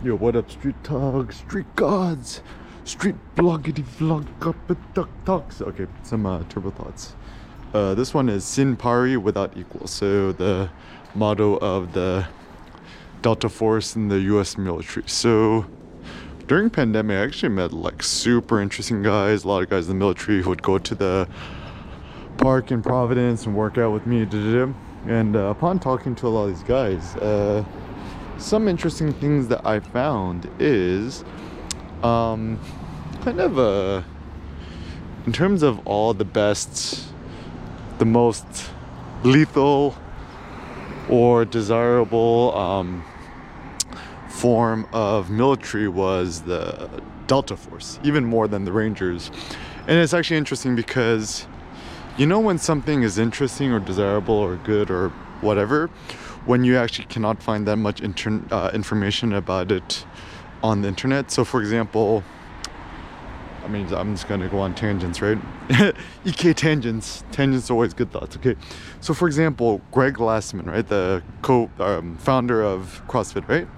Yo, what up, street talk, street gods, street bloggity vlog up duck talks. Okay, some uh, turbo thoughts. Uh, this one is sin pari without equal. So the motto of the Delta Force in the U.S. military. So during pandemic, I actually met like super interesting guys. A lot of guys in the military who would go to the park in Providence and work out with me. And uh, upon talking to a lot of these guys, uh, some interesting things that I found is um, kind of a in terms of all the best, the most lethal or desirable um, form of military was the Delta Force, even more than the Rangers. And it's actually interesting because you know when something is interesting or desirable or good or whatever, when you actually cannot find that much inter- uh, information about it on the internet. So, for example, I mean, I'm just gonna go on tangents, right? EK tangents. Tangents always good thoughts. Okay. So, for example, Greg Glassman, right, the co-founder of CrossFit, right?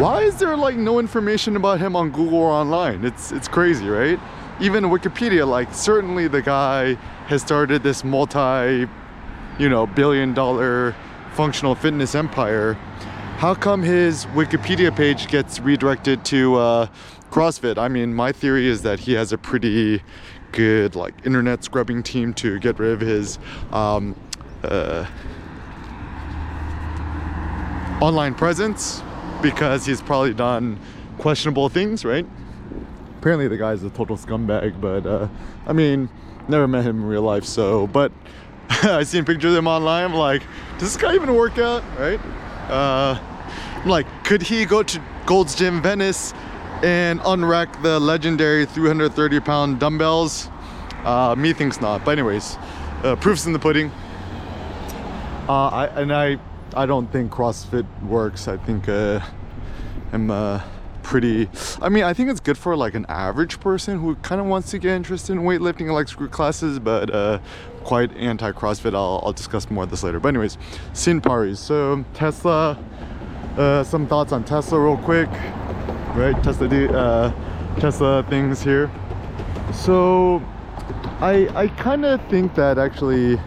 Why is there like no information about him on Google or online? It's it's crazy, right? Even Wikipedia, like certainly the guy has started this multi, you know, billion dollar functional fitness empire. How come his Wikipedia page gets redirected to uh, CrossFit? I mean, my theory is that he has a pretty good like internet scrubbing team to get rid of his um, uh, online presence because he's probably done questionable things, right? Apparently, the guy's a total scumbag, but uh, I mean, never met him in real life, so. But I seen pictures of him online. I'm like, does this guy even work out, right? Uh, I'm like, could he go to Gold's Gym Venice and unrack the legendary 330 pound dumbbells? Uh, me thinks not. But anyways, uh, proofs in the pudding. Uh, I, and I I don't think CrossFit works. I think uh, I'm uh, pretty. I mean, I think it's good for like an average person who kind of wants to get interested in weightlifting and like screw classes, but uh, quite anti CrossFit. I'll, I'll discuss more of this later. But anyways, Sin Paris. So Tesla. Uh, some thoughts on Tesla real quick. Right, Tesla. Uh, Tesla things here. So I I kind of think that actually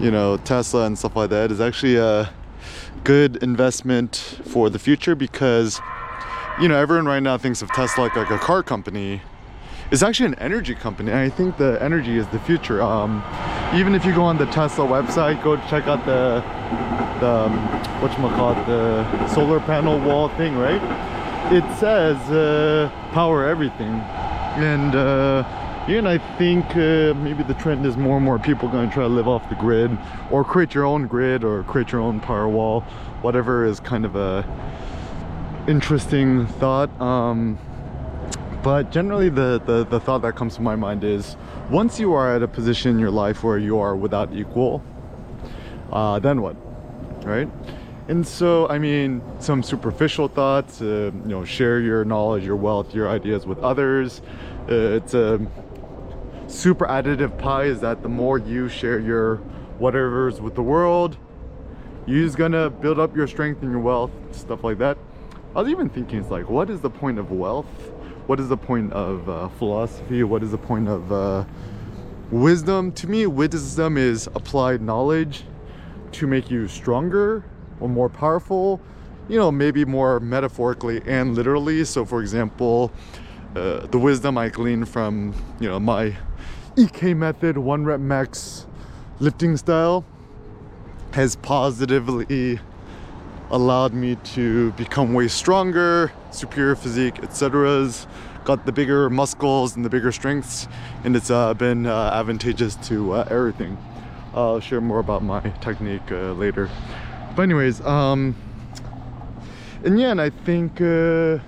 you know Tesla and stuff like that is actually a good investment for the future because you know everyone right now thinks of Tesla like, like a car company. It's actually an energy company. I think the energy is the future. Um, even if you go on the Tesla website go check out the the um, whatchamacallit the solar panel wall thing right? It says uh, power everything. And uh, and I think uh, maybe the trend is more and more people going to try to live off the grid or create your own grid or create your own power wall whatever is kind of a interesting thought um, but generally the, the the thought that comes to my mind is once you are at a position in your life where you are without equal uh, then what right? And so i mean some superficial thoughts uh, you know share your knowledge your wealth your ideas with others. Uh, it's a super additive pie is that the more you share your whatever's with the world you're just gonna build up your strength and your wealth stuff like that i was even thinking it's like what is the point of wealth? What is the point of uh, philosophy? What is the point of uh, wisdom? To me wisdom is applied knowledge to make you stronger or more powerful you know maybe more metaphorically and literally. So for example uh, the wisdom i glean from you know my ek method one rep max lifting style has positively allowed me to become way stronger superior physique etc got the bigger muscles and the bigger strengths and it's uh, been uh, advantageous to uh, everything I'll share more about my technique uh, later. But anyways, um, and yeah, and I think uh,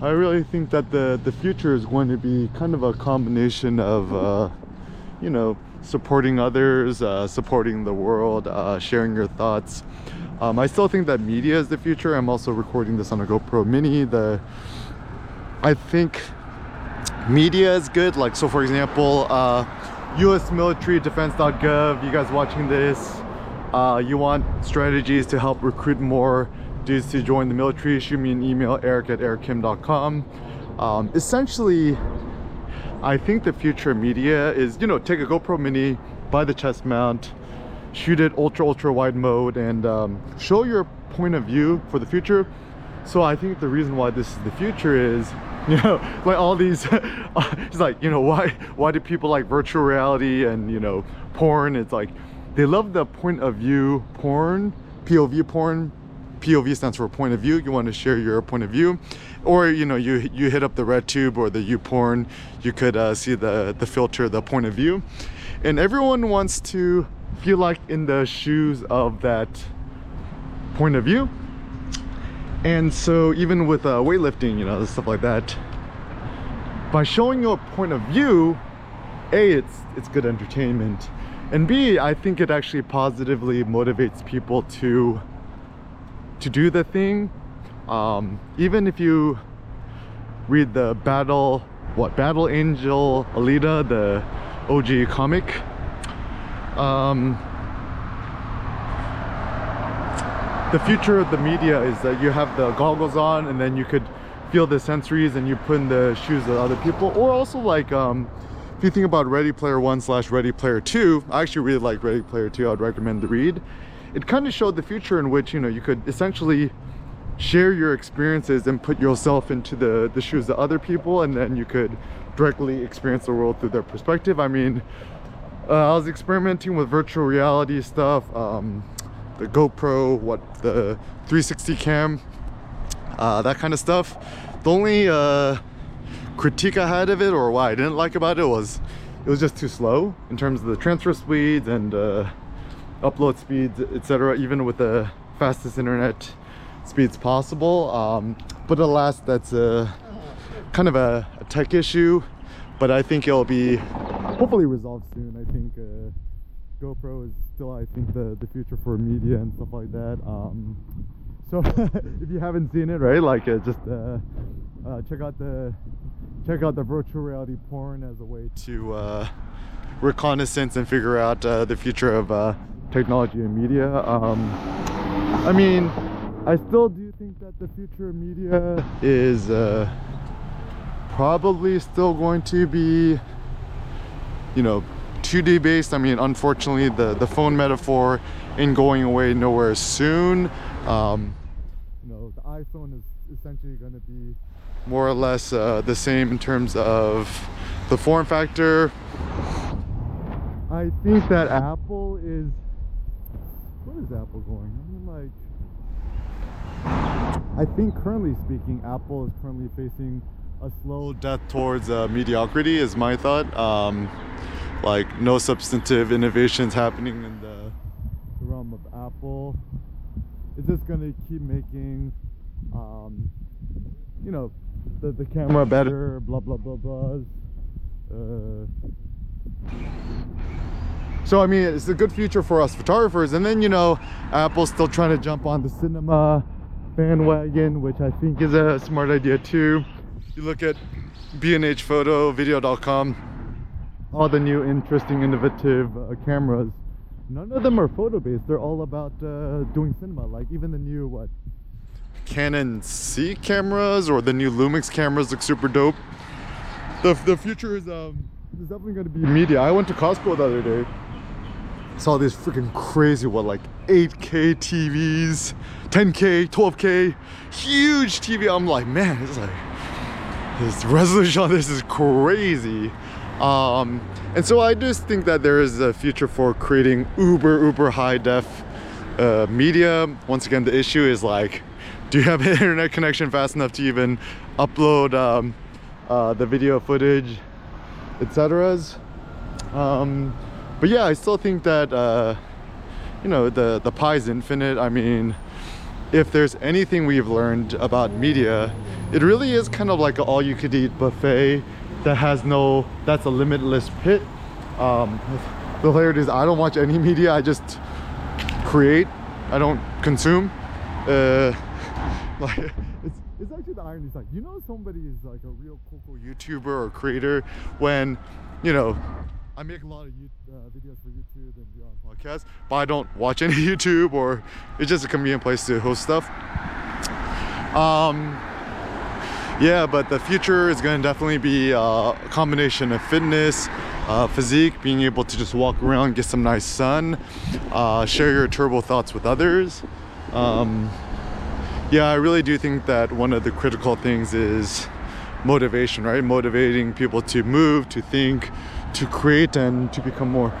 I really think that the the future is going to be kind of a combination of uh, you know supporting others, supporting the world, sharing your thoughts. Um, I still think that media is the future. I'm also recording this on a GoPro Mini. The I think media is good. Like so, for example. Uh, US military defense.gov you guys watching this uh, you want strategies to help recruit more dudes to join the military, shoot me an email, eric at erickim.com. Um, essentially, I think the future media is, you know, take a GoPro Mini, buy the chest mount, shoot it ultra, ultra wide mode, and um, show your point of view for the future. So I think the reason why this is the future is, you know, like all these, it's like, you know, why, why do people like virtual reality and, you know, porn? It's like, they love the point of view porn, POV porn. POV stands for point of view. You want to share your point of view, or you know, you you hit up the red tube or the YouPorn. You could uh, see the the filter, the point of view, and everyone wants to feel like in the shoes of that point of view. And so even with uh, weightlifting, you know, stuff like that, by showing you a point of view, a it's it's good entertainment and b i think it actually positively motivates people to to do the thing um, even if you read the battle what battle angel alita the og comic um, the future of the media is that you have the goggles on and then you could feel the sensories and you put in the shoes of other people or also like um, if you think about Ready Player One slash Ready Player Two, I actually really like Ready Player Two. I'd recommend the read. It kind of showed the future in which you know you could essentially share your experiences and put yourself into the the shoes of other people, and then you could directly experience the world through their perspective. I mean, uh, I was experimenting with virtual reality stuff, um, the GoPro, what the 360 cam, uh, that kind of stuff. The only uh, critique I had of it or why I didn't like about it was it was just too slow in terms of the transfer speeds and uh, upload speeds etc even with the fastest internet speeds possible um, but alas that's a kind of a, a, tech issue but I think it'll be hopefully resolved soon I think uh, GoPro is still I think the, the future for media and stuff like that um, so if you haven't seen it right like uh, just uh, uh, check out the check out the virtual reality porn as a way to uh, reconnaissance and figure out uh, the future of technology and media. Um, I mean, I still do think that the future of media is probably still going to be, you know, 2D based. I mean, unfortunately, the, the phone metaphor ain't going away nowhere soon. Um, you know, the iPhone is essentially going to be more or less uh, the same in terms of the form factor. I think that Apple is. Where is Apple going? I mean, like. I think currently speaking, Apple is currently facing a slow death towards uh, mediocrity, is my thought. Um, like, no substantive innovations happening in the, the realm of Apple. Is this going to keep making, um, you know, the, the camera better, blah blah blah blah. Uh, so I mean, it's a good future for us photographers. And then you know, Apple's still trying to jump on the cinema bandwagon, which I think is a smart idea too. You look at B&H Photo, Video.com, all the new interesting, innovative uh, cameras. None of them are photo based. They're all about uh, doing cinema. Like even the new what Canon C cameras or the new Lumix cameras look super dope. The, the future is um is definitely going to be media. I went to Costco the other day. Saw these freaking crazy what like 8K TVs, 10K, 12K, huge TV. I'm like, man, it's like this resolution on this is crazy. Um, and so I just think that there is a future for creating uber uber high def uh, media. Once again, the issue is like do you have an internet connection fast enough to even upload um, uh, the video footage etc um, but yeah I still think that uh, you know the the pie is infinite. I mean if there's anything we've learned about media it really is kind of like an all-you-could-eat buffet that has no that's a limitless pit um, the hilarious is I don't watch any media I just create I don't consume uh, like it's it's actually the irony. It's like you know somebody is like a real cool YouTuber or creator when you know I make a lot of uh, videos for YouTube and be on podcasts, but I don't watch any YouTube or it's just a convenient place to host stuff. Um, yeah, but the future is going to definitely be uh, a combination of fitness, uh, physique, being able to just walk around, get some nice sun, uh, share your turbo thoughts with others. Um, yeah, I really do think that one of the critical things is motivation, right? Motivating people to move, to think, to create, and to become more.